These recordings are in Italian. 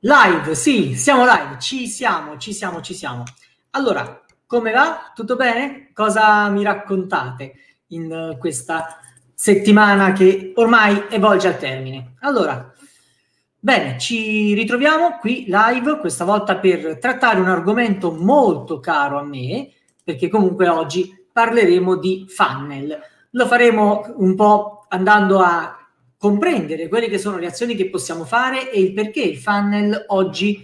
Live, sì, siamo live, ci siamo, ci siamo, ci siamo. Allora, come va? Tutto bene? Cosa mi raccontate in questa settimana che ormai è volge al termine? Allora, bene, ci ritroviamo qui live, questa volta per trattare un argomento molto caro a me, perché comunque oggi parleremo di funnel. Lo faremo un po' andando a comprendere quelle che sono le azioni che possiamo fare e il perché il funnel oggi,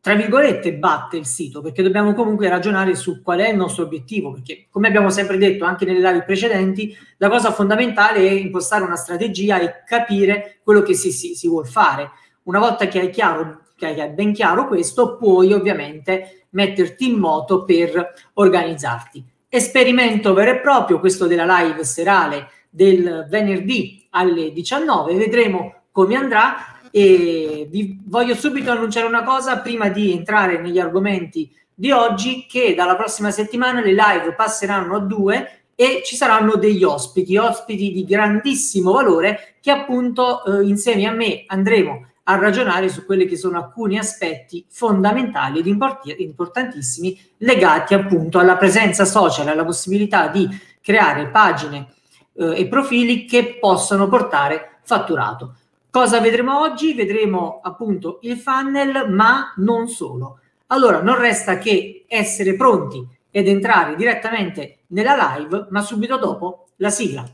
tra virgolette, batte il sito, perché dobbiamo comunque ragionare su qual è il nostro obiettivo, perché come abbiamo sempre detto anche nelle live precedenti, la cosa fondamentale è impostare una strategia e capire quello che si, si, si vuole fare. Una volta che hai chiaro che hai ben chiaro questo, puoi ovviamente metterti in moto per organizzarti. Esperimento vero e proprio, questo della live serale del venerdì alle 19. Vedremo come andrà e vi voglio subito annunciare una cosa prima di entrare negli argomenti di oggi che dalla prossima settimana le live passeranno a due e ci saranno degli ospiti, ospiti di grandissimo valore che appunto eh, insieme a me andremo a ragionare su quelli che sono alcuni aspetti fondamentali ed import- importantissimi legati appunto alla presenza social, alla possibilità di creare pagine eh, e profili che possono portare fatturato. Cosa vedremo oggi? Vedremo appunto il funnel, ma non solo. Allora, non resta che essere pronti ed entrare direttamente nella live, ma subito dopo la sigla.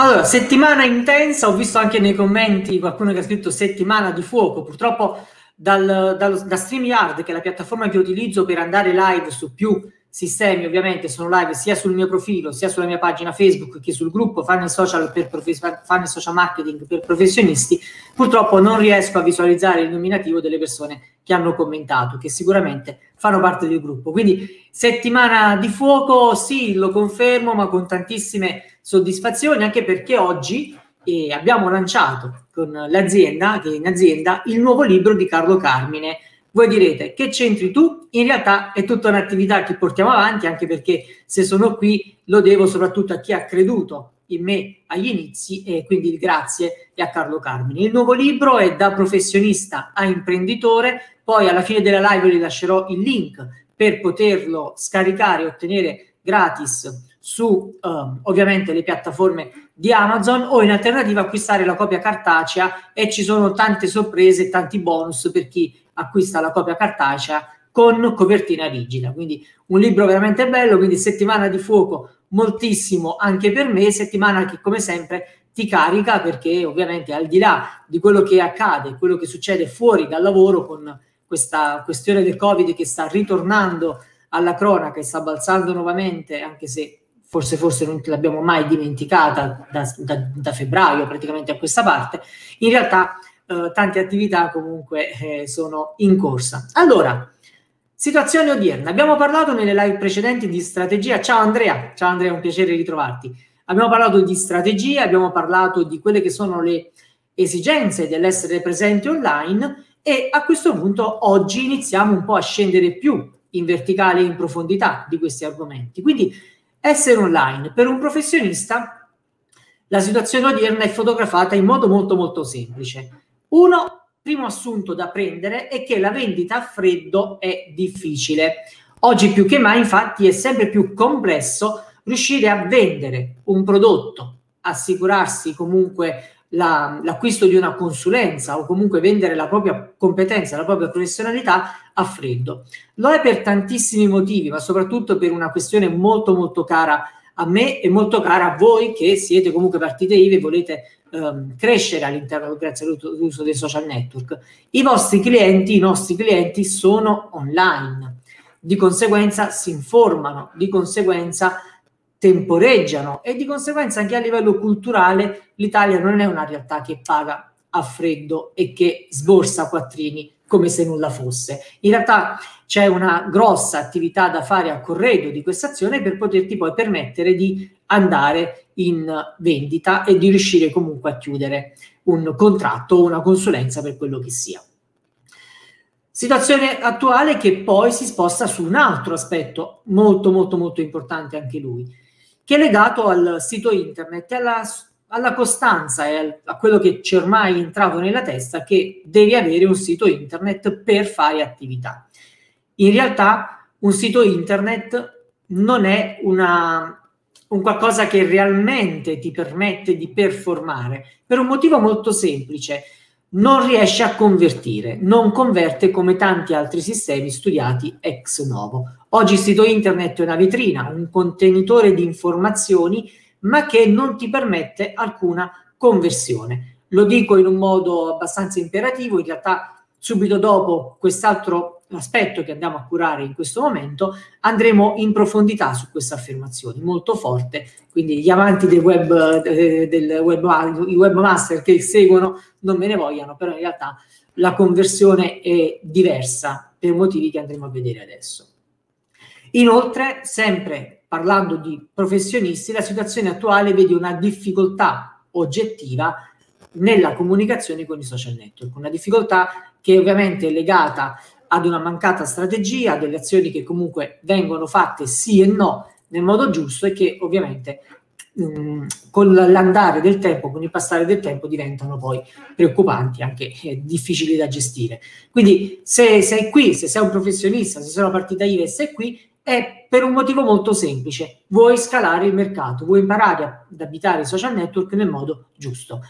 Allora, settimana intensa, ho visto anche nei commenti qualcuno che ha scritto settimana di fuoco, purtroppo dal, dal, da StreamYard, che è la piattaforma che utilizzo per andare live su più sistemi, ovviamente sono live sia sul mio profilo, sia sulla mia pagina Facebook che sul gruppo Funnel Social, per prof- Funnel Social Marketing per professionisti, purtroppo non riesco a visualizzare il nominativo delle persone che hanno commentato, che sicuramente fanno parte del gruppo. Quindi settimana di fuoco, sì, lo confermo, ma con tantissime soddisfazioni, anche perché oggi eh, abbiamo lanciato con l'azienda, che in azienda, il nuovo libro di Carlo Carmine. Voi direte che c'entri tu? In realtà è tutta un'attività che portiamo avanti, anche perché se sono qui lo devo soprattutto a chi ha creduto in me agli inizi e quindi il grazie è a Carlo Carmine. Il nuovo libro è da professionista a imprenditore, poi alla fine della live vi lascerò il link per poterlo scaricare e ottenere gratis su uh, ovviamente le piattaforme di Amazon o in alternativa acquistare la copia cartacea e ci sono tante sorprese e tanti bonus per chi acquista la copia cartacea con copertina rigida. Quindi un libro veramente bello, quindi settimana di fuoco moltissimo anche per me, settimana che come sempre ti carica perché ovviamente al di là di quello che accade, quello che succede fuori dal lavoro con questa questione del Covid che sta ritornando alla cronaca e sta balzando nuovamente, anche se forse, forse non l'abbiamo mai dimenticata da, da, da, febbraio praticamente a questa parte, in realtà eh, tante attività comunque eh, sono in corsa. Allora, situazione odierna. Abbiamo parlato nelle live precedenti di strategia. Ciao Andrea, ciao Andrea, è un piacere ritrovarti. Abbiamo parlato di strategia, abbiamo parlato di quelle che sono le esigenze dell'essere presenti online e a questo punto oggi iniziamo un po' a scendere più in verticale e in profondità di questi argomenti. Quindi essere online per un professionista, la situazione odierna è fotografata in modo molto molto semplice. Uno, primo assunto da prendere è che la vendita a freddo è difficile. Oggi più che mai, infatti, è sempre più complesso riuscire a vendere un prodotto, assicurarsi comunque la, l'acquisto di una consulenza o comunque vendere la propria competenza, la propria professionalità a freddo. Lo è per tantissimi motivi, ma soprattutto per una questione molto molto cara a me e molto cara a voi che siete comunque partite IVA e volete ehm, crescere all'interno grazie all'uso dei social network. I vostri clienti, i nostri clienti sono online, di conseguenza si informano, di conseguenza temporeggiano e di conseguenza anche a livello culturale l'Italia non è una realtà che paga a freddo e che sborsa quattrini come se nulla fosse. In realtà c'è una grossa attività da fare a corredo di questa azione per poterti poi permettere di andare in vendita e di riuscire comunque a chiudere un contratto o una consulenza per quello che sia. Situazione attuale che poi si sposta su un altro aspetto molto molto molto importante anche lui, che è legato al sito internet alla alla costanza e a quello che ci è ormai entrato nella testa che devi avere un sito internet per fare attività. In realtà un sito internet non è una, un qualcosa che realmente ti permette di performare per un motivo molto semplice. Non riesce a convertire, non converte come tanti altri sistemi studiati ex novo. Oggi il sito internet è una vetrina, un contenitore di informazioni ma che non ti permette alcuna conversione. Lo dico in un modo abbastanza imperativo, in realtà subito dopo quest'altro aspetto che andiamo a curare in questo momento andremo in profondità su queste affermazioni, molto forte, quindi gli amanti del web, eh, del web, i webmaster che seguono non me ne vogliano, però in realtà la conversione è diversa per motivi che andremo a vedere adesso. Inoltre, sempre parlando di professionisti, la situazione attuale vede una difficoltà oggettiva nella comunicazione con i social network, una difficoltà che ovviamente è legata ad una mancata strategia, delle azioni che comunque vengono fatte sì e no nel modo giusto e che ovviamente mh, mm, con l'andare del tempo, con il passare del tempo diventano poi preoccupanti, anche eh, difficili da gestire. Quindi se sei qui, se sei un professionista, se sei una partita IVA e sei qui, è per un motivo molto semplice. Vuoi scalare il mercato, vuoi imparare ad abitare i social network nel modo giusto.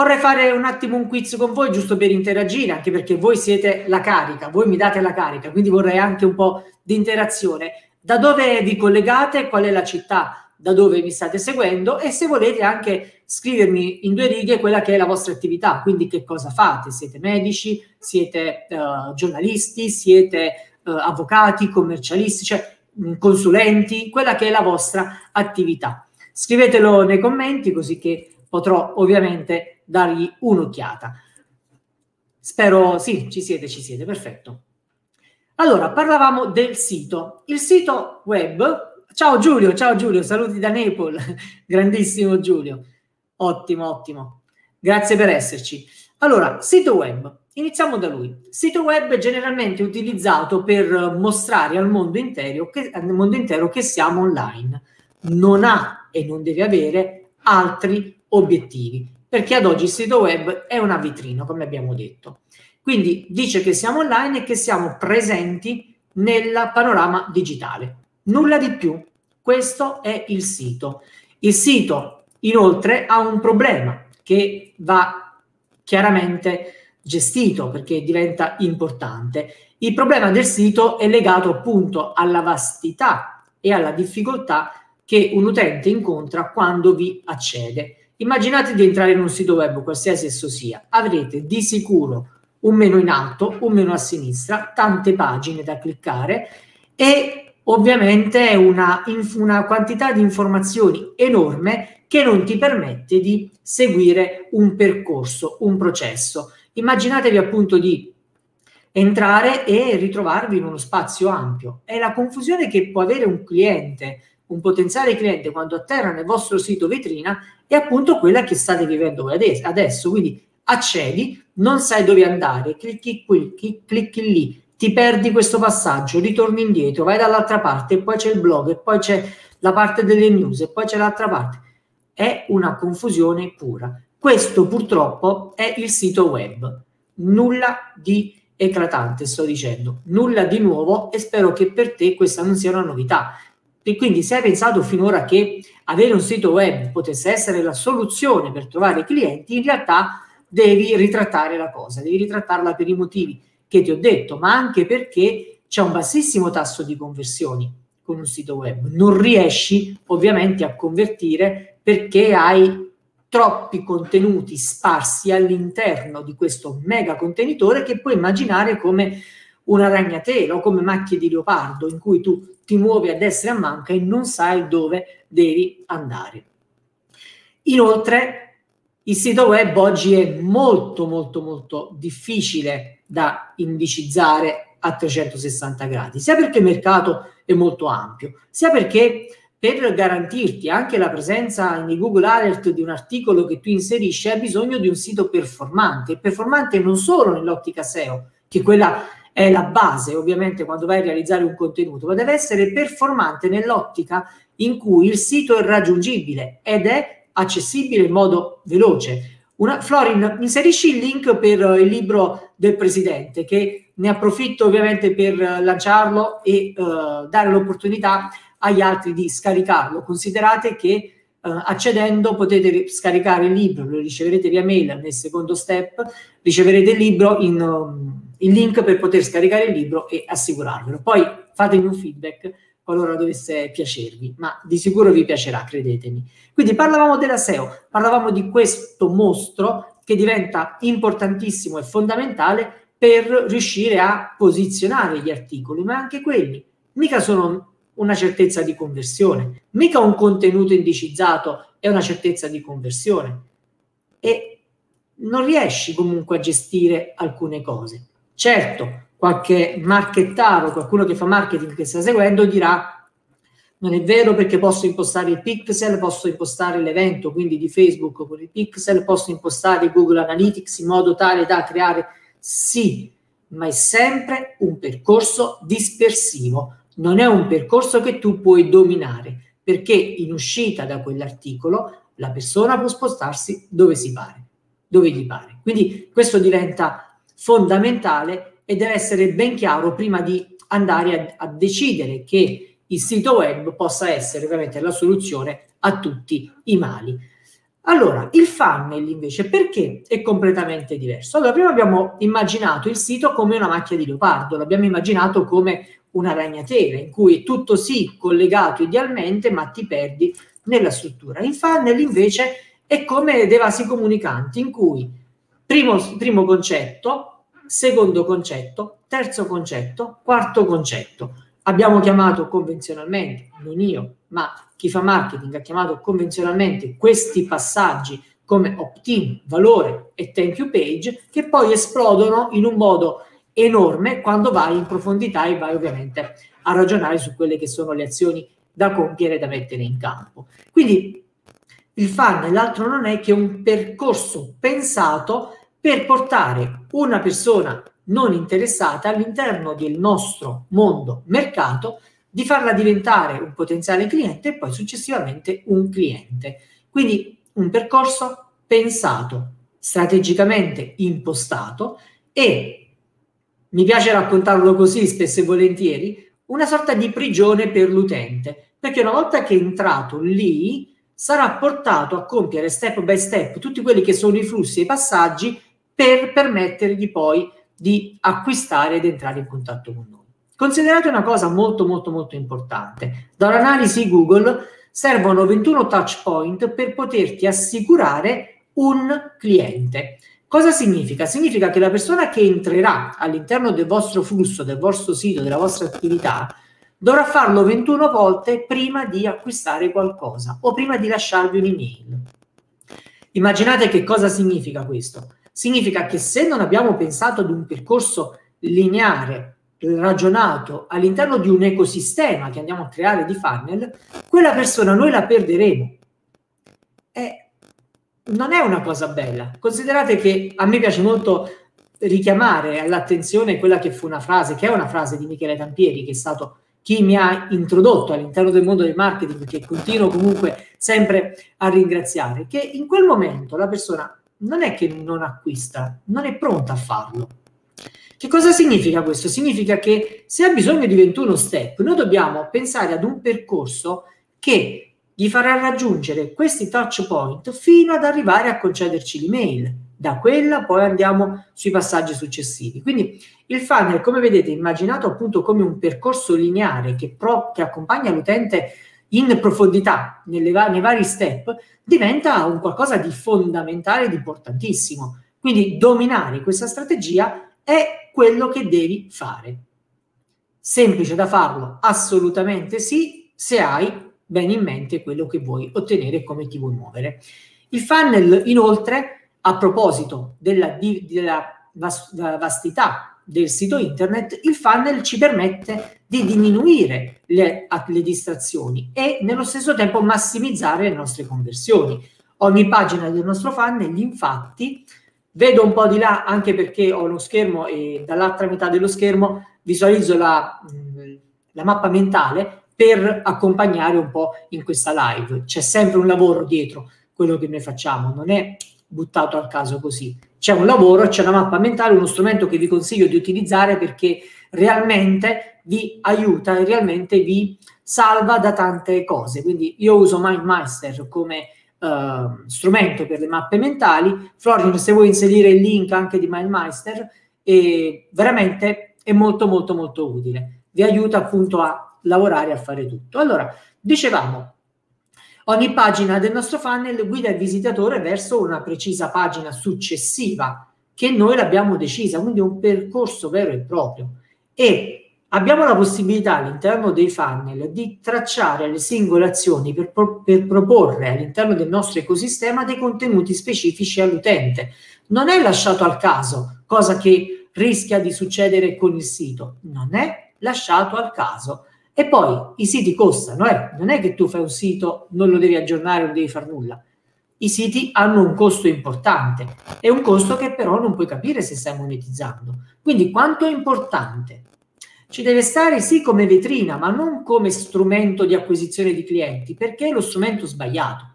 Vorrei fare un attimo un quiz con voi giusto per interagire, anche perché voi siete la carica, voi mi date la carica, quindi vorrei anche un po' di interazione. Da dove vi collegate? Qual è la città da dove mi state seguendo? E se volete anche scrivermi in due righe quella che è la vostra attività, quindi che cosa fate? Siete medici? Siete uh, giornalisti? Siete eh, avvocati, commercialisti, cioè mh, consulenti, quella che è la vostra attività. Scrivetelo nei commenti così che potrò ovviamente dargli un'occhiata. Spero, sì, ci siete, ci siete, perfetto. Allora, parlavamo del sito. Il sito web, ciao Giulio, ciao Giulio, saluti da Naples, grandissimo Giulio, ottimo, ottimo, grazie per esserci. Allora, sito web. Iniziamo da lui. Sito web generalmente utilizzato per mostrare al mondo intero che, al mondo intero che siamo online. Non ha e non deve avere altri obiettivi, perché ad oggi il sito web è una vetrina, come abbiamo detto. Quindi dice che siamo online e che siamo presenti nel panorama digitale. Nulla di più. Questo è il sito. Il sito inoltre ha un problema che va chiaramente gestito perché diventa importante. Il problema del sito è legato appunto alla vastità e alla difficoltà che un utente incontra quando vi accede. Immaginate di entrare in un sito web, qualsiasi esso sia, avrete di sicuro un menu in alto, un menu a sinistra, tante pagine da cliccare e ovviamente una, una quantità di informazioni enorme che non ti permette di seguire un percorso, un processo. Immaginatevi appunto di entrare e ritrovarvi in uno spazio ampio. È la confusione che può avere un cliente, un potenziale cliente quando atterra nel vostro sito vetrina è appunto quella che state vivendo adesso. Quindi accedi, non sai dove andare, clicchi qui, clicchi lì, ti perdi questo passaggio, ritorni indietro, vai dall'altra parte, poi c'è il blog, e poi c'è la parte delle news, e poi c'è l'altra parte. È una confusione pura. Questo purtroppo è il sito web. Nulla di eclatante, sto dicendo, nulla di nuovo e spero che per te questa non sia una novità. E quindi se hai pensato finora che avere un sito web potesse essere la soluzione per trovare clienti, in realtà devi ritrattare la cosa, devi ritrattarla per i motivi che ti ho detto, ma anche perché c'è un bassissimo tasso di conversioni con un sito web. Non riesci ovviamente a convertire perché hai troppi contenuti sparsi all'interno di questo mega contenitore che puoi immaginare come una ragnatela o come macchie di leopardo in cui tu ti muovi a destra e a manca e non sai dove devi andare. Inoltre, il sito web oggi è molto molto molto difficile da indicizzare a 360 gradi, sia perché il mercato è molto ampio, sia perché per garantirti anche la presenza nei Google Alert di un articolo che tu inserisci, hai bisogno di un sito performante. Performante non solo nell'ottica SEO, che quella è la base, ovviamente, quando vai a realizzare un contenuto, ma deve essere performante nell'ottica in cui il sito è raggiungibile ed è accessibile in modo veloce. Una, Florin, inserisci il link per il libro del presidente, che ne approfitto ovviamente per lanciarlo e uh, dare l'opportunità agli altri di scaricarlo. Considerate che Uh, accedendo potete scaricare il libro, lo riceverete via mail nel secondo step, riceverete il libro in, um, il link per poter scaricare il libro e assicurarvelo. Poi fatemi un feedback qualora dovesse piacervi, ma di sicuro vi piacerà, credetemi. Quindi parlavamo della SEO, parlavamo di questo mostro che diventa importantissimo e fondamentale per riuscire a posizionare gli articoli, ma anche quelli mica sono una certezza di conversione. Mica un contenuto indicizzato è una certezza di conversione. E non riesci comunque a gestire alcune cose. Certo, qualche marchettaro, qualcuno che fa marketing che sta seguendo dirà non è vero perché posso impostare il pixel, posso impostare l'evento, quindi di Facebook con il pixel, posso impostare Google Analytics in modo tale da creare sì, ma è sempre un percorso dispersivo non è un percorso che tu puoi dominare, perché in uscita da quell'articolo la persona può spostarsi dove si pare, dove gli pare. Quindi questo diventa fondamentale e deve essere ben chiaro prima di andare a, a decidere che il sito web possa essere veramente la soluzione a tutti i mali. Allora, il funnel invece perché è completamente diverso? Allora, prima abbiamo immaginato il sito come una macchia di leopardo, l'abbiamo immaginato come una ragnatela in cui tutto sì collegato idealmente, ma ti perdi nella struttura. In funnel invece è come dei vasi comunicanti in cui primo, primo concetto, secondo concetto, terzo concetto, quarto concetto. Abbiamo chiamato convenzionalmente, non io, ma chi fa marketing ha chiamato convenzionalmente questi passaggi come opt-in, valore e thank you page, che poi esplodono in un modo enorme quando vai in profondità e vai ovviamente a ragionare su quelle che sono le azioni da compiere, da mettere in campo. Quindi il funnel l'altro non è che un percorso pensato per portare una persona non interessata all'interno del nostro mondo mercato, di farla diventare un potenziale cliente e poi successivamente un cliente. Quindi un percorso pensato, strategicamente impostato e mi piace raccontarlo così spesso e volentieri, una sorta di prigione per l'utente, perché una volta che è entrato lì sarà portato a compiere step by step tutti quelli che sono i flussi e i passaggi per permettergli poi di acquistare ed entrare in contatto con noi. Considerate una cosa molto molto molto importante. Dall'analisi Google servono 21 touch point per poterti assicurare un cliente. Cosa significa? Significa che la persona che entrerà all'interno del vostro flusso, del vostro sito, della vostra attività, dovrà farlo 21 volte prima di acquistare qualcosa o prima di lasciarvi un'email. Immaginate che cosa significa questo. Significa che se non abbiamo pensato ad un percorso lineare, ragionato all'interno di un ecosistema che andiamo a creare di funnel, quella persona noi la perderemo. E non è una cosa bella. Considerate che a me piace molto richiamare all'attenzione quella che fu una frase, che è una frase di Michele Tampieri, che è stato chi mi ha introdotto all'interno del mondo del marketing, che continuo comunque sempre a ringraziare, che in quel momento la persona non è che non acquista, non è pronta a farlo. Che cosa significa questo? Significa che se ha bisogno di 21 step, noi dobbiamo pensare ad un percorso che gli farà raggiungere questi touch point fino ad arrivare a concederci l'email. Da quella poi andiamo sui passaggi successivi. Quindi il funnel, come vedete, immaginato appunto come un percorso lineare che, pro, che accompagna l'utente in profondità nelle, nei vari step, diventa un qualcosa di fondamentale ed importantissimo. Quindi dominare questa strategia è quello che devi fare. Semplice da farlo? Assolutamente sì, se hai bene in mente quello che vuoi ottenere e come ti vuoi muovere. Il funnel, inoltre, a proposito della, della vastità del sito internet, il funnel ci permette di diminuire le, le distrazioni e nello stesso tempo massimizzare le nostre conversioni. Ogni pagina del nostro funnel, infatti, vedo un po' di là anche perché ho lo schermo e dall'altra metà dello schermo visualizzo la, la mappa mentale per accompagnare un po' in questa live. C'è sempre un lavoro dietro quello che noi facciamo, non è buttato al caso così. C'è un lavoro, c'è una mappa mentale, uno strumento che vi consiglio di utilizzare perché realmente vi aiuta e realmente vi salva da tante cose. Quindi io uso MindMeister come uh, strumento per le mappe mentali. Florian, se vuoi inserire il link anche di MindMeister, è veramente è molto molto molto utile. Vi aiuta appunto a lavorare a fare tutto. Allora, dicevamo, ogni pagina del nostro funnel guida il visitatore verso una precisa pagina successiva che noi l'abbiamo decisa, quindi un percorso vero e proprio. E abbiamo la possibilità all'interno dei funnel di tracciare le singole azioni per, pro- per, proporre all'interno del nostro ecosistema dei contenuti specifici all'utente. Non è lasciato al caso, cosa che rischia di succedere con il sito, non è lasciato al caso. E poi i siti costano, eh? non è che tu fai un sito, non lo devi aggiornare, non devi fare nulla. I siti hanno un costo importante, è un costo che però non puoi capire se stai monetizzando. Quindi quanto è importante? Ci deve stare sì come vetrina, ma non come strumento di acquisizione di clienti, perché è lo strumento sbagliato.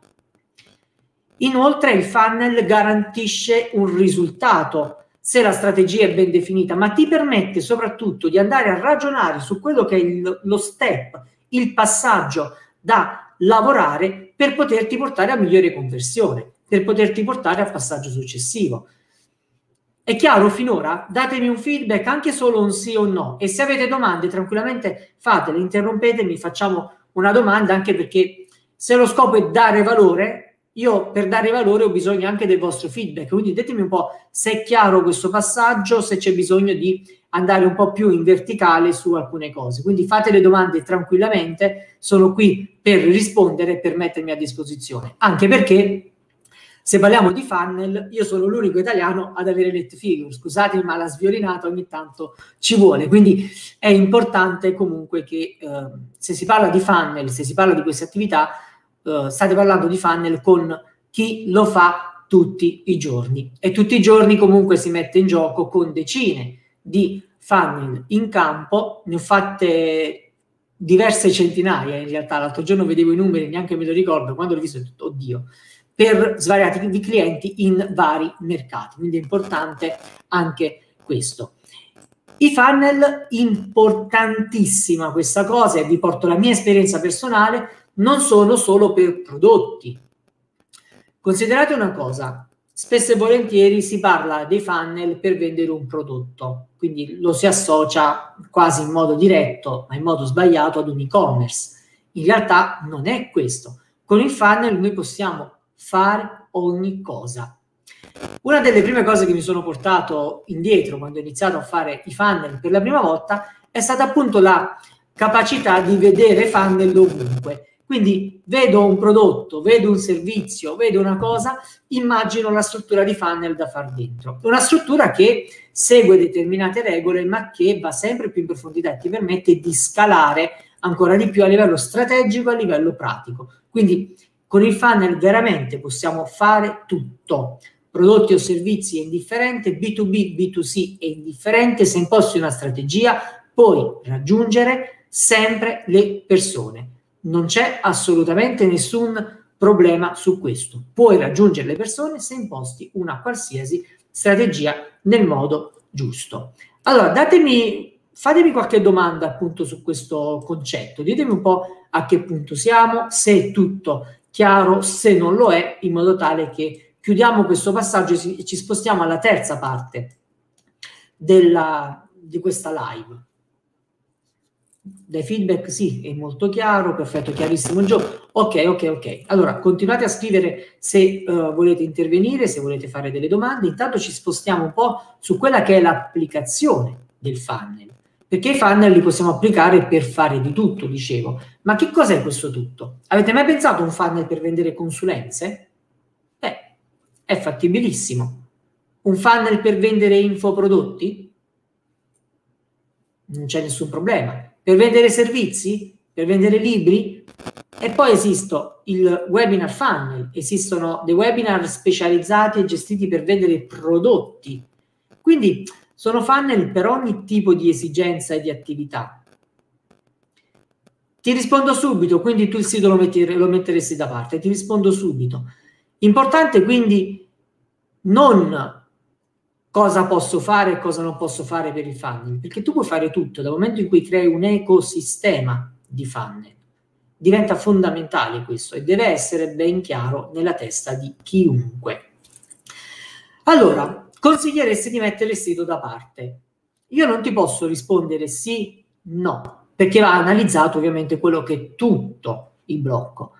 Inoltre il funnel garantisce un risultato se la strategia è ben definita, ma ti permette soprattutto di andare a ragionare su quello che è il, lo step, il passaggio da lavorare per poterti portare a migliore conversione, per poterti portare al passaggio successivo. È chiaro finora? Datemi un feedback, anche solo un sì o no. E se avete domande, tranquillamente fatele, interrompetemi, facciamo una domanda, anche perché se lo scopo è dare valore, io per dare valore ho bisogno anche del vostro feedback, quindi ditemi un po' se è chiaro questo passaggio, se c'è bisogno di andare un po' più in verticale su alcune cose. Quindi fate le domande tranquillamente, sono qui per rispondere e per mettermi a disposizione, anche perché se parliamo di funnel, io sono l'unico italiano ad avere let figure, scusatemi ma la sviolinata ogni tanto ci vuole, quindi è importante comunque che eh, se si parla di funnel, se si parla di queste attività, uh, state parlando di funnel con chi lo fa tutti i giorni. E tutti i giorni comunque si mette in gioco con decine di funnel in campo, ne ho fatte diverse centinaia in realtà, l'altro giorno vedevo i numeri, neanche me lo ricordo, quando l'ho visto ho oddio, per svariati di clienti in vari mercati, quindi è importante anche questo. I funnel, importantissima questa cosa, e vi porto la mia esperienza personale, non sono solo per prodotti. Considerate una cosa, spesso e volentieri si parla dei funnel per vendere un prodotto, quindi lo si associa quasi in modo diretto, ma in modo sbagliato ad un e-commerce. In realtà non è questo. Con il funnel noi possiamo fare ogni cosa. Una delle prime cose che mi sono portato indietro quando ho iniziato a fare i funnel per la prima volta è stata appunto la capacità di vedere funnel ovunque. Quindi vedo un prodotto, vedo un servizio, vedo una cosa, immagino la struttura di funnel da far dentro. Una struttura che segue determinate regole, ma che va sempre più in profondità e ti permette di scalare ancora di più a livello strategico, a livello pratico. Quindi con il funnel veramente possiamo fare tutto. Prodotti o servizi è indifferente, B2B, B2C è indifferente, se imposti una strategia puoi raggiungere sempre le persone non c'è assolutamente nessun problema su questo. Puoi raggiungere le persone se imposti una qualsiasi strategia nel modo giusto. Allora, datemi, fatemi qualche domanda appunto su questo concetto, ditemi un po' a che punto siamo, se è tutto chiaro, se non lo è, in modo tale che chiudiamo questo passaggio e ci spostiamo alla terza parte della, di questa live. Dai feedback sì, è molto chiaro, perfetto, chiarissimo Gio. Ok, ok, ok. Allora, continuate a scrivere se uh, volete intervenire, se volete fare delle domande. Intanto ci spostiamo un po' su quella che è l'applicazione del funnel. Perché i funnel li possiamo applicare per fare di tutto, dicevo. Ma che cos'è questo tutto? Avete mai pensato a un funnel per vendere consulenze? Beh, è fattibilissimo. Un funnel per vendere infoprodotti? Non c'è nessun problema per vendere servizi, per vendere libri. E poi esiste il webinar funnel, esistono dei webinar specializzati e gestiti per vendere prodotti. Quindi sono funnel per ogni tipo di esigenza e di attività. Ti rispondo subito, quindi tu il sito lo, metti, lo metteresti da parte, ti rispondo subito. Importante quindi non cosa posso fare e cosa non posso fare per il funnel, perché tu puoi fare tutto dal momento in cui crei un ecosistema di funnel. Diventa fondamentale questo e deve essere ben chiaro nella testa di chiunque. Allora, consiglieresti di mettere il sito da parte? Io non ti posso rispondere sì, no, perché va analizzato ovviamente quello che è tutto il blocco.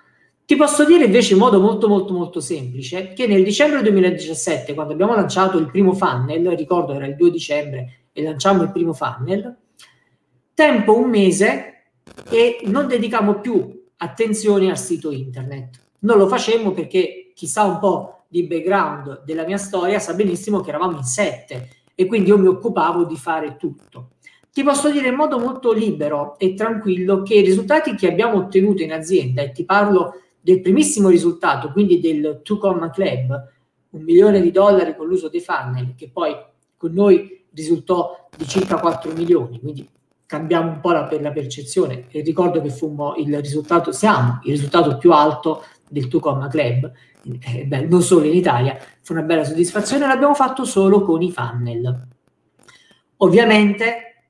Ti posso dire invece in modo molto molto molto semplice che nel dicembre 2017, quando abbiamo lanciato il primo funnel, ricordo era il 2 dicembre e lanciamo il primo funnel, tempo un mese e non dedicamo più attenzione al sito internet. Non lo facemmo perché chi sa un po' di background della mia storia sa benissimo che eravamo in sette e quindi io mi occupavo di fare tutto. Ti posso dire in modo molto libero e tranquillo che i risultati che abbiamo ottenuto in azienda, e ti parlo del primissimo risultato, quindi del Two Comma Club, un milione di dollari con l'uso dei funnel, che poi con noi risultò di circa 4 milioni, quindi cambiamo un po' la, per la percezione. E ricordo che fummo il risultato, siamo il risultato più alto del Two Comma Club, eh, beh, non solo in Italia, fu una bella soddisfazione, l'abbiamo fatto solo con i funnel. Ovviamente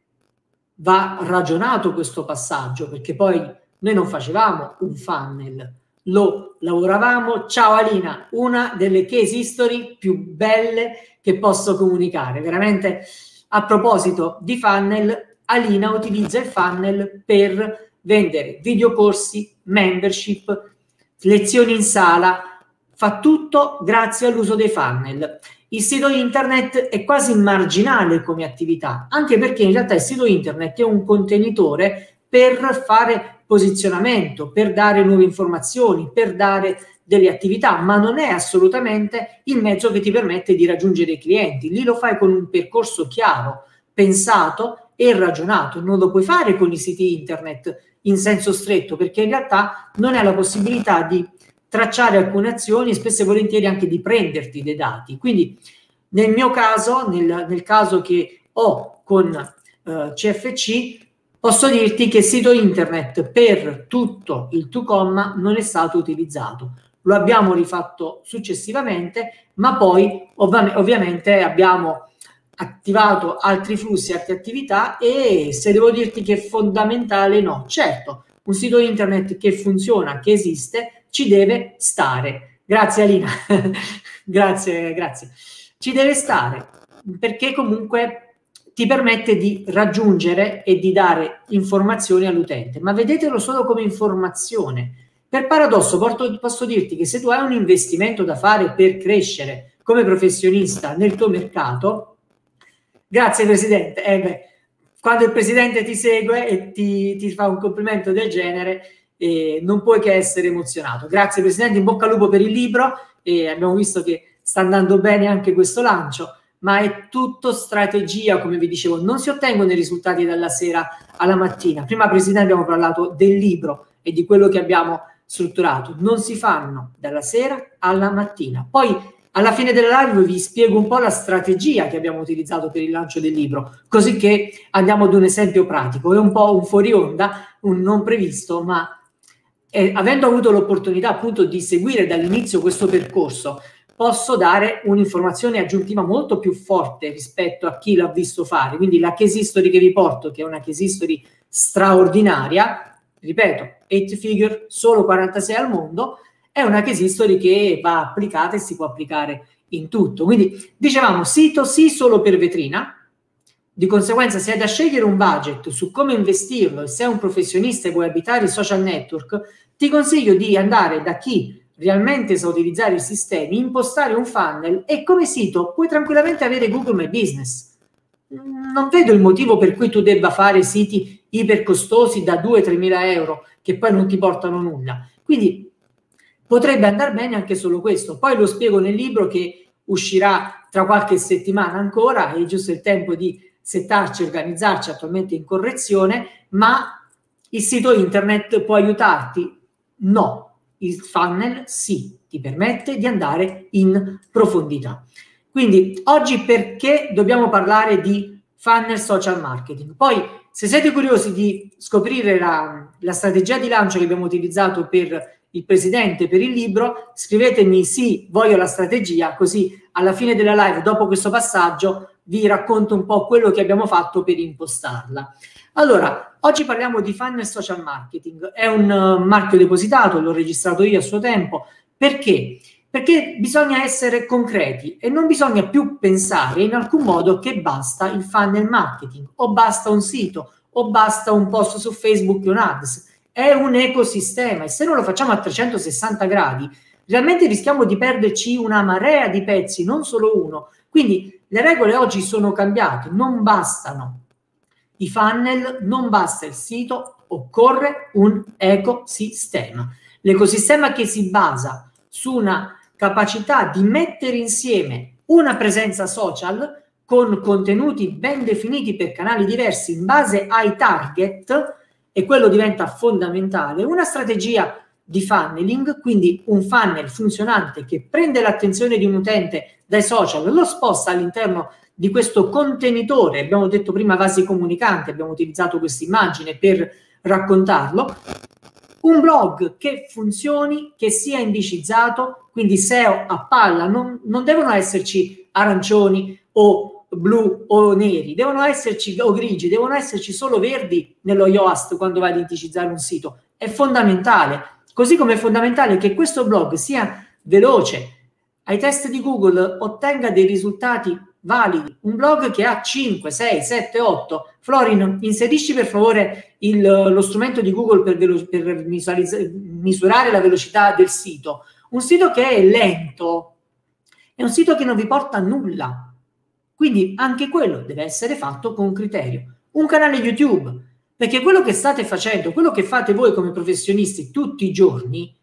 va ragionato questo passaggio perché poi noi non facevamo un funnel, lo lavoravamo. Ciao Alina, una delle case history più belle che posso comunicare. Veramente a proposito di funnel, Alina utilizza il funnel per vendere videocorsi, membership, lezioni in sala, fa tutto grazie all'uso dei funnel. Il sito internet è quasi marginale come attività, anche perché in realtà il sito internet è un contenitore per fare posizionamento, per dare nuove informazioni, per dare delle attività, ma non è assolutamente il mezzo che ti permette di raggiungere i clienti. Lì lo fai con un percorso chiaro, pensato e ragionato. Non lo puoi fare con i siti internet in senso stretto, perché in realtà non hai la possibilità di tracciare alcune azioni e spesso e volentieri anche di prenderti dei dati. Quindi nel mio caso, nel, nel caso che ho con uh, CFC, posso dirti che il sito internet per tutto il 2 non è stato utilizzato. Lo abbiamo rifatto successivamente, ma poi ovvi- ovviamente abbiamo attivato altri flussi, altre attività e se devo dirti che è fondamentale, no. Certo, un sito internet che funziona, che esiste, ci deve stare. Grazie Alina, grazie, grazie. Ci deve stare perché comunque ti permette di raggiungere e di dare informazioni all'utente, ma vedetelo solo come informazione. Per paradosso, porto, posso dirti che se tu hai un investimento da fare per crescere come professionista nel tuo mercato, grazie Presidente, eh beh, quando il Presidente ti segue e ti, ti fa un complimento del genere, eh, non puoi che essere emozionato. Grazie Presidente, in bocca al lupo per il libro e abbiamo visto che sta andando bene anche questo lancio ma è tutto strategia, come vi dicevo, non si ottengono i risultati dalla sera alla mattina. Prima, Presidente, abbiamo parlato del libro e di quello che abbiamo strutturato, non si fanno dalla sera alla mattina. Poi alla fine della live vi spiego un po' la strategia che abbiamo utilizzato per il lancio del libro, così che andiamo ad un esempio pratico. È un po' un fuori onda, un non previsto, ma eh, avendo avuto l'opportunità appunto di seguire dall'inizio questo percorso, posso dare un'informazione aggiuntiva molto più forte rispetto a chi l'ha visto fare. Quindi la case history che vi porto, che è una case history straordinaria, ripeto, 8 figure, solo 46 al mondo, è una case history che va applicata e si può applicare in tutto. Quindi dicevamo sito sì solo per vetrina, di conseguenza se hai da scegliere un budget su come investirlo e sei un professionista e vuoi abitare i social network, ti consiglio di andare da chi realmente sa utilizzare i sistemi, impostare un funnel e come sito puoi tranquillamente avere Google My Business. Non vedo il motivo per cui tu debba fare siti iper costosi da 2-3 mila euro che poi non ti portano nulla. Quindi potrebbe andare bene anche solo questo. Poi lo spiego nel libro che uscirà tra qualche settimana ancora, è giusto il tempo di settarci, organizzarci attualmente in correzione, ma il sito internet può aiutarti? No, il funnel sì, ti permette di andare in profondità. Quindi oggi perché dobbiamo parlare di funnel social marketing? Poi se siete curiosi di scoprire la, la strategia di lancio che abbiamo utilizzato per il presidente per il libro, scrivetemi sì, voglio la strategia, così alla fine della live, dopo questo passaggio, vi racconto un po' quello che abbiamo fatto per impostarla. Allora, oggi parliamo di funnel social marketing. È un uh, marchio depositato, l'ho registrato io a suo tempo. Perché? Perché bisogna essere concreti e non bisogna più pensare in alcun modo che basta il funnel marketing o basta un sito o basta un post su Facebook e un ads. È un ecosistema e se non lo facciamo a 360 gradi, realmente rischiamo di perderci una marea di pezzi, non solo uno. Quindi le regole oggi sono cambiate, non bastano i funnel, non basta il sito, occorre un ecosistema. L'ecosistema che si basa su una capacità di mettere insieme una presenza social con contenuti ben definiti per canali diversi in base ai target, e quello diventa fondamentale, una strategia di funneling, quindi un funnel funzionante che prende l'attenzione di un utente dai social, lo sposta all'interno di questo contenitore, abbiamo detto prima vasi comunicanti, abbiamo utilizzato questa immagine per raccontarlo, un blog che funzioni, che sia indicizzato, quindi SEO a palla, non, non devono esserci arancioni o blu o neri, devono esserci o grigi, devono esserci solo verdi nello Yoast quando vai ad indicizzare un sito. È fondamentale. Così come è fondamentale che questo blog sia veloce, ai test di Google ottenga dei risultati validi, un blog che ha 5, 6, 7, 8. Florin, inserisci per favore il, lo strumento di Google per, velo- per misurare la velocità del sito. Un sito che è lento è un sito che non vi porta a nulla. Quindi anche quello deve essere fatto con criterio. Un canale YouTube, perché quello che state facendo, quello che fate voi come professionisti tutti i giorni,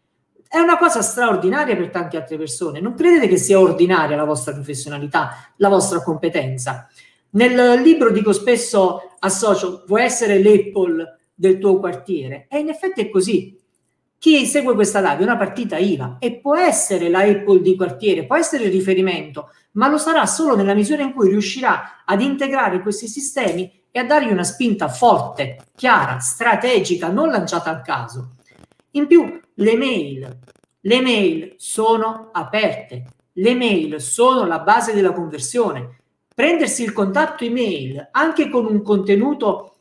è una cosa straordinaria per tante altre persone. Non credete che sia ordinaria la vostra professionalità, la vostra competenza. Nel libro dico spesso associo, vuoi essere l'Apple del tuo quartiere? E in effetti è così. Chi segue questa live è una partita IVA e può essere la Apple di quartiere, può essere il riferimento, ma lo sarà solo nella misura in cui riuscirà ad integrare questi sistemi e a dargli una spinta forte, chiara, strategica, non lanciata al caso. In più, le mail, le mail sono aperte, le mail sono la base della conversione. Prendersi il contatto email anche con un contenuto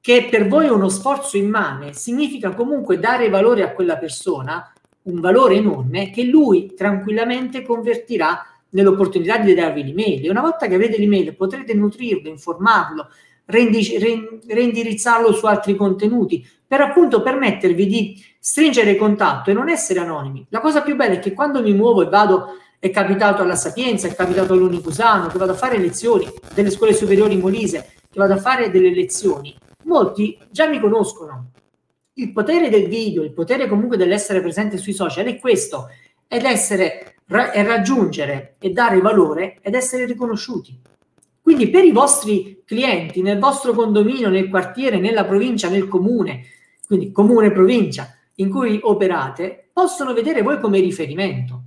che per voi è uno sforzo immane, significa comunque dare valore a quella persona, un valore enorme che lui tranquillamente convertirà nell'opportunità di darvi l'email. E una volta che avete l'email potrete nutrirlo, informarlo, reindirizzarlo su altri contenuti, per appunto permettervi di stringere contatto e non essere anonimi. La cosa più bella è che quando mi muovo e vado, è capitato alla Sapienza, è capitato all'Unicusano, che vado a fare lezioni delle scuole superiori Molise, che vado a fare delle lezioni, molti già mi conoscono. Il potere del video, il potere comunque dell'essere presente sui social è questo, ed essere, è raggiungere e dare valore ed essere riconosciuti. Quindi per i vostri clienti, nel vostro condominio, nel quartiere, nella provincia, nel comune, quindi comune, provincia, in cui operate, possono vedere voi come riferimento,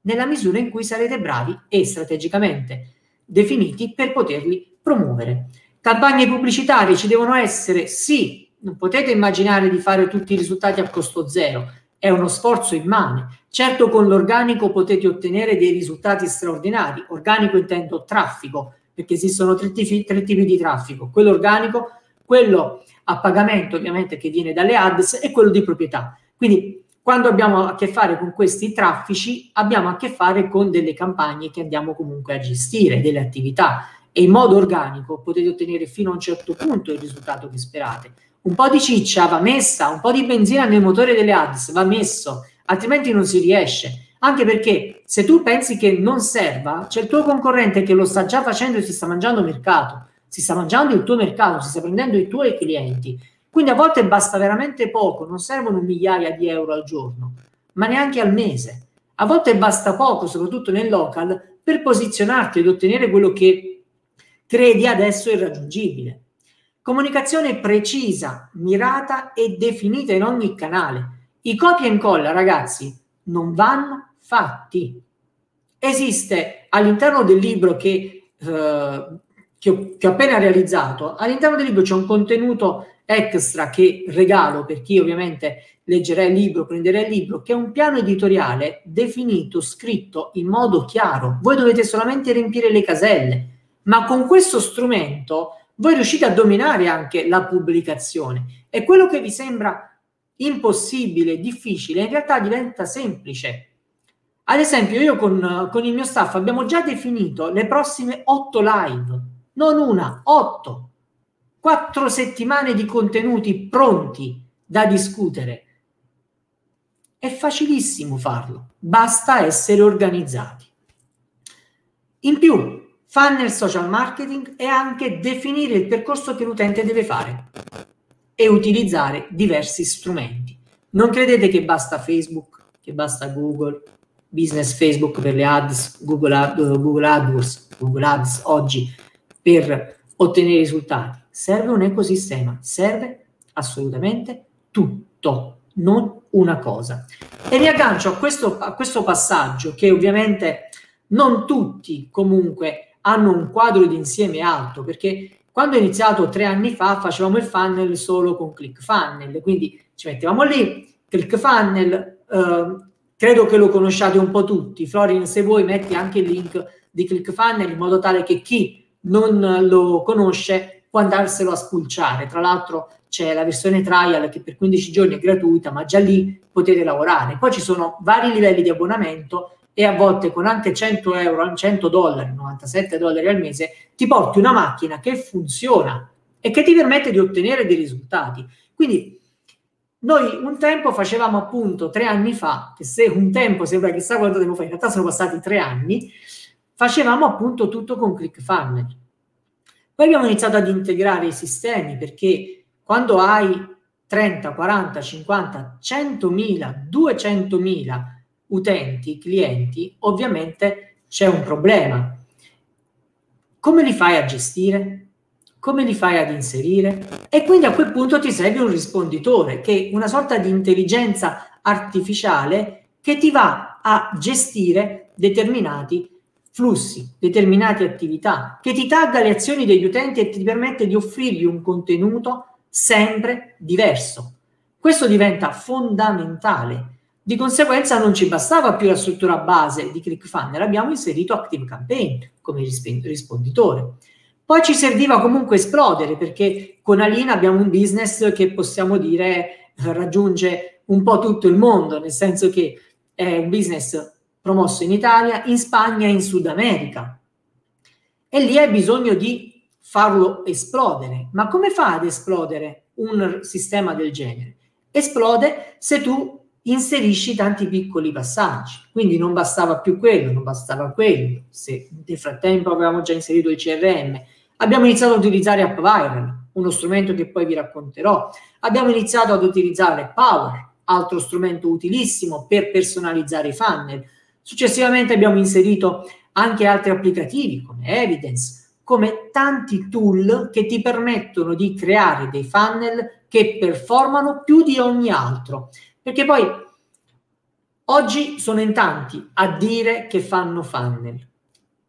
nella misura in cui sarete bravi e strategicamente definiti per poterli promuovere. Campagne pubblicitarie ci devono essere, sì, non potete immaginare di fare tutti i risultati a costo zero, è uno sforzo immane. Certo con l'organico potete ottenere dei risultati straordinari. Organico intendo traffico, perché esistono tre tipi, tre tipi di traffico. Quello organico, quello a pagamento ovviamente che viene dalle ads e quello di proprietà. Quindi quando abbiamo a che fare con questi traffici abbiamo a che fare con delle campagne che andiamo comunque a gestire, delle attività e in modo organico potete ottenere fino a un certo punto il risultato che sperate. Un po' di ciccia va messa, un po' di benzina nel motore delle ads va messo, altrimenti non si riesce. Anche perché se tu pensi che non serva, c'è il tuo concorrente che lo sta già facendo e si sta mangiando mercato, si sta mangiando il tuo mercato, si sta prendendo i tuoi clienti. Quindi a volte basta veramente poco, non servono migliaia di euro al giorno, ma neanche al mese. A volte basta poco, soprattutto nel local, per posizionarti ed ottenere quello che credi adesso irraggiungibile. Comunicazione precisa, mirata e definita in ogni canale. I copia e incolla, ragazzi, non vanno fatti. Esiste all'interno del libro che, eh, che, ho, che ho appena realizzato, all'interno del libro c'è un contenuto extra che regalo per chi ovviamente leggerà il libro, prenderà il libro, che è un piano editoriale definito, scritto in modo chiaro. Voi dovete solamente riempire le caselle ma con questo strumento voi riuscite a dominare anche la pubblicazione e quello che vi sembra impossibile, difficile, in realtà diventa semplice. Ad esempio, io con, con il mio staff abbiamo già definito le prossime otto live, non una, otto, quattro settimane di contenuti pronti da discutere. È facilissimo farlo, basta essere organizzati. In più, funnel social marketing è anche definire il percorso che l'utente deve fare e utilizzare diversi strumenti. Non credete che basta Facebook, che basta Google, business Facebook per le ads, Google, Ad, Google AdWords, Google Ads oggi per ottenere risultati. Serve un ecosistema, serve assolutamente tutto, non una cosa. E mi aggancio a questo, a questo passaggio che ovviamente non tutti comunque hanno un quadro di insieme alto, perché quando ho iniziato tre anni fa facevamo il funnel solo con ClickFunnel, quindi ci mettevamo lì, ClickFunnel, eh, credo che lo conosciate un po' tutti, Florin se vuoi metti anche il link di ClickFunnel in modo tale che chi non lo conosce può andarselo a spulciare, tra l'altro c'è la versione trial che per 15 giorni è gratuita, ma già lì potete lavorare. Poi ci sono vari livelli di abbonamento e a volte con anche 100 euro, 100 dollari, 97 dollari al mese, ti porti una macchina che funziona e che ti permette di ottenere dei risultati. Quindi noi un tempo facevamo appunto tre anni fa, che se un tempo sembra chissà quanto tempo fa, in realtà sono passati tre anni, facevamo appunto tutto con ClickFunnels. Poi abbiamo iniziato ad integrare i sistemi perché quando hai 30, 40, 50, 100.000, 200.000 utenti, clienti, ovviamente c'è un problema. Come li fai a gestire? Come li fai ad inserire? E quindi a quel punto ti serve un risponditore, che è una sorta di intelligenza artificiale che ti va a gestire determinati flussi, determinate attività, che ti tagga le azioni degli utenti e ti permette di offrirgli un contenuto sempre diverso. Questo diventa fondamentale di conseguenza non ci bastava più la struttura base di ClickFunnels, abbiamo inserito Active Campaign come risponditore. Poi ci serviva comunque esplodere perché con Alina abbiamo un business che possiamo dire raggiunge un po' tutto il mondo, nel senso che è un business promosso in Italia, in Spagna e in Sud America. E lì hai bisogno di farlo esplodere. Ma come fa ad esplodere un sistema del genere? Esplode se tu inserisci tanti piccoli passaggi. Quindi non bastava più quello, non bastava quello. Se nel frattempo avevamo già inserito il CRM, abbiamo iniziato ad utilizzare AppViral, uno strumento che poi vi racconterò. Abbiamo iniziato ad utilizzare Power, altro strumento utilissimo per personalizzare i funnel. Successivamente abbiamo inserito anche altri applicativi come Evidence, come tanti tool che ti permettono di creare dei funnel che performano più di ogni altro. Perché poi oggi sono in tanti a dire che fanno funnel,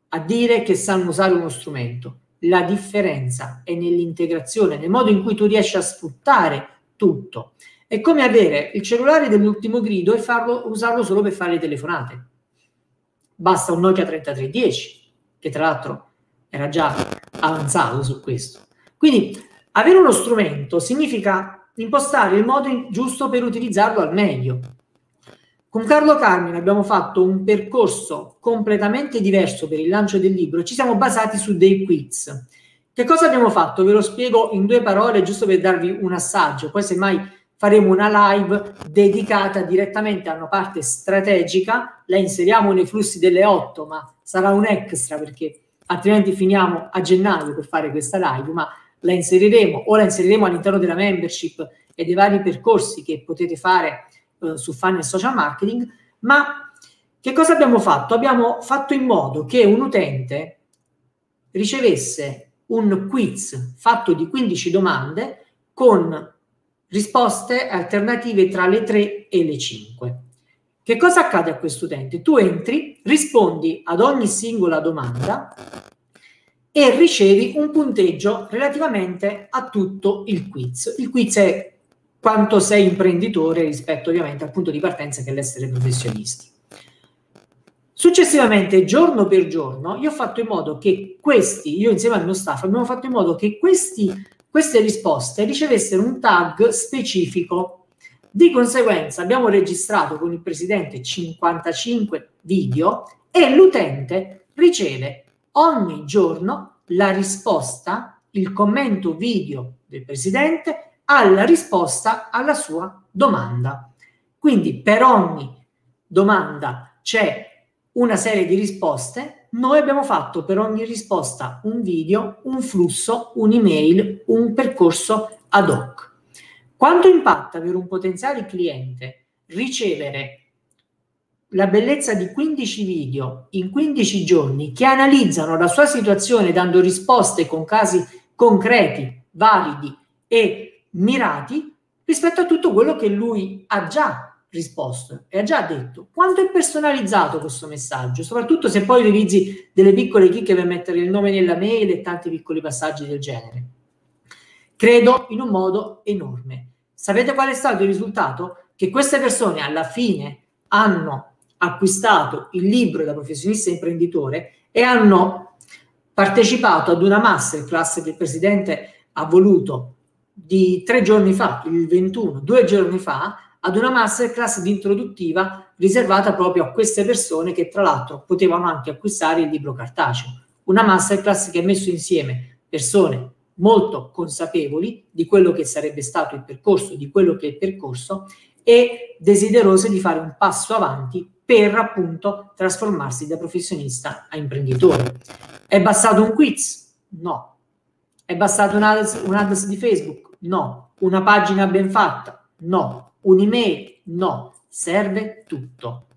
a dire che sanno usare uno strumento. La differenza è nell'integrazione, nel modo in cui tu riesci a sfruttare tutto. È come avere il cellulare dell'ultimo grido e farlo, usarlo solo per fare le telefonate. Basta un Nokia 3310, che tra l'altro era già avanzato su questo. Quindi avere uno strumento significa impostare il modo giusto per utilizzarlo al meglio. Con Carlo Carmine abbiamo fatto un percorso completamente diverso per il lancio del libro, ci siamo basati su dei quiz. Che cosa abbiamo fatto? Ve lo spiego in due parole giusto per darvi un assaggio, poi semmai faremo una live dedicata direttamente a una parte strategica, la inseriamo nei flussi delle 8, ma sarà un extra perché altrimenti finiamo a gennaio per fare questa live, ma la inseriremo o la inseriremo all'interno della membership e dei vari percorsi che potete fare eh, su Funnel Social Marketing, ma che cosa abbiamo fatto? Abbiamo fatto in modo che un utente ricevesse un quiz fatto di 15 domande con risposte alternative tra le 3 e le 5. Che cosa accade a questo utente? Tu entri, rispondi ad ogni singola domanda e ricevi un punteggio relativamente a tutto il quiz. Il quiz è quanto sei imprenditore rispetto ovviamente al punto di partenza che è l'essere professionisti. Successivamente, giorno per giorno, io ho fatto in modo che questi, io insieme al mio staff, abbiamo fatto in modo che questi queste risposte ricevessero un tag specifico. Di conseguenza abbiamo registrato con il presidente 55 video e l'utente riceve ogni giorno la risposta, il commento video del presidente alla risposta alla sua domanda. Quindi per ogni domanda c'è una serie di risposte, noi abbiamo fatto per ogni risposta un video, un flusso, un'email, un percorso ad hoc. Quanto impatta per un potenziale cliente ricevere la bellezza di 15 video in 15 giorni che analizzano la sua situazione dando risposte con casi concreti, validi e mirati rispetto a tutto quello che lui ha già risposto e ha già detto quanto è personalizzato questo messaggio, soprattutto se poi utilizzi delle piccole chicche per mettere il nome nella mail e tanti piccoli passaggi del genere. Credo in un modo enorme. Sapete qual è stato il risultato? Che queste persone alla fine hanno acquistato il libro da professionista imprenditore e hanno partecipato ad una masterclass che il presidente ha voluto di tre giorni fa, il 21, due giorni fa, ad una masterclass di introduttiva riservata proprio a queste persone che tra l'altro potevano anche acquistare il libro cartaceo. Una masterclass che ha messo insieme persone molto consapevoli di quello che sarebbe stato il percorso, di quello che è il percorso e desiderose di fare un passo avanti per appunto trasformarsi da professionista a imprenditore. È bastato un quiz? No. È bastato un ads, un ads di Facebook? No. Una pagina ben fatta? No un'email? No, serve tutto.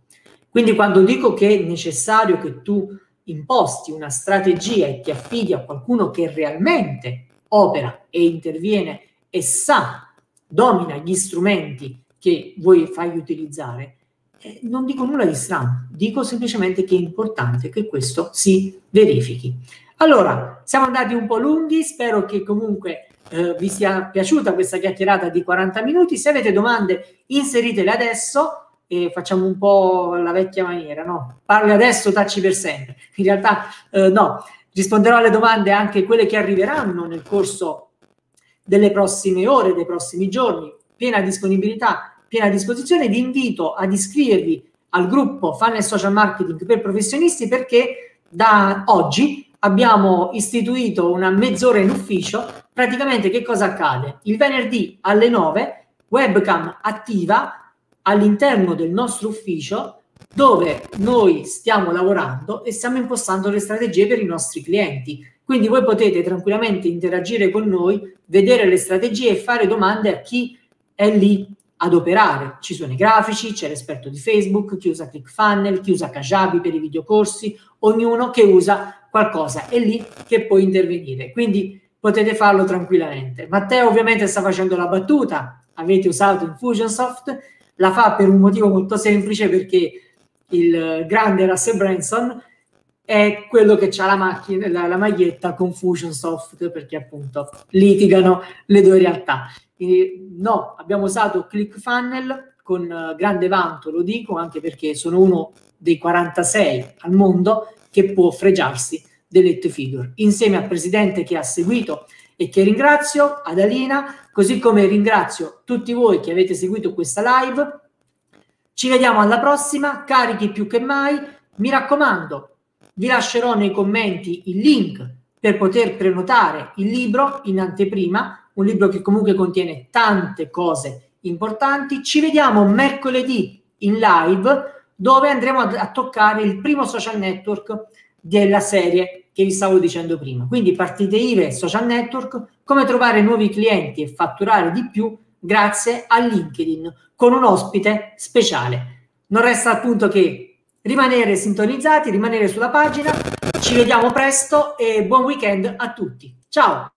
Quindi quando dico che è necessario che tu imposti una strategia e ti affidi a qualcuno che realmente opera e interviene e sa, domina gli strumenti che vuoi fai utilizzare, eh, non dico nulla di strano, dico semplicemente che è importante che questo si verifichi. Allora, siamo andati un po' lunghi, spero che comunque eh, vi sia piaciuta questa chiacchierata di 40 minuti. Se avete domande, inseritele adesso e facciamo un po' la vecchia maniera, no? Parli adesso, tacci per sempre. In realtà, eh, no, risponderò alle domande anche quelle che arriveranno nel corso delle prossime ore, dei prossimi giorni. Piena disponibilità, piena disposizione. Vi invito ad iscrivervi al gruppo Funnel Social Marketing per professionisti perché da oggi abbiamo istituito una mezz'ora in ufficio, praticamente che cosa accade? Il venerdì alle 9 webcam attiva all'interno del nostro ufficio dove noi stiamo lavorando e stiamo impostando le strategie per i nostri clienti. Quindi voi potete tranquillamente interagire con noi, vedere le strategie e fare domande a chi è lì ad operare. Ci sono i grafici, c'è l'esperto di Facebook, chi usa ClickFunnel, chi usa Kajabi per i videocorsi, ognuno che usa qualcosa, è lì che puoi intervenire. Quindi potete farlo tranquillamente. Matteo ovviamente sta facendo la battuta, avete usato Infusionsoft, la fa per un motivo molto semplice perché il grande Russell Branson è quello che ha la, macchina, la, la maglietta Confusionsoft perché appunto litigano le due realtà. Eh, no, abbiamo usato ClickFunnel con eh, grande vanto, lo dico anche perché sono uno dei 46 al mondo che può fregiarsi dell'Et Figure, insieme al presidente che ha seguito e che ringrazio, ad Alina, così come ringrazio tutti voi che avete seguito questa live. Ci vediamo alla prossima, carichi più che mai. Mi raccomando, vi lascerò nei commenti il link per poter prenotare il libro in anteprima, un libro che comunque contiene tante cose importanti. Ci vediamo mercoledì in live dove andremo a, a toccare il primo social network della serie che vi stavo dicendo prima. Quindi partite IVE, social network, come trovare nuovi clienti e fatturare di più grazie a LinkedIn con un ospite speciale. Non resta appunto che rimanere sintonizzati, rimanere sulla pagina. Ci vediamo presto e buon weekend a tutti. Ciao!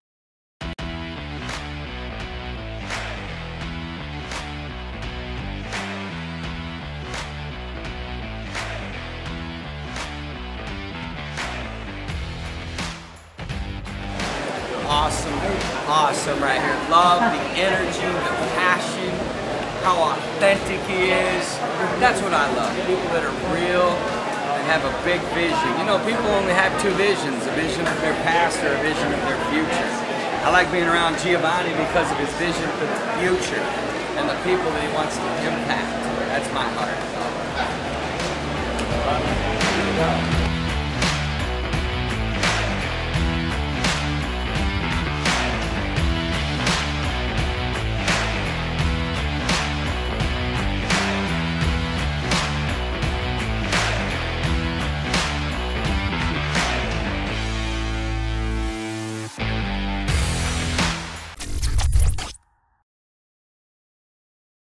Love the energy, the passion, how authentic he is. That's what I love. People that are real and have a big vision. You know, people only have two visions, a vision of their past or a vision of their future. I like being around Giovanni because of his vision for the future and the people that he wants to impact. That's my heart.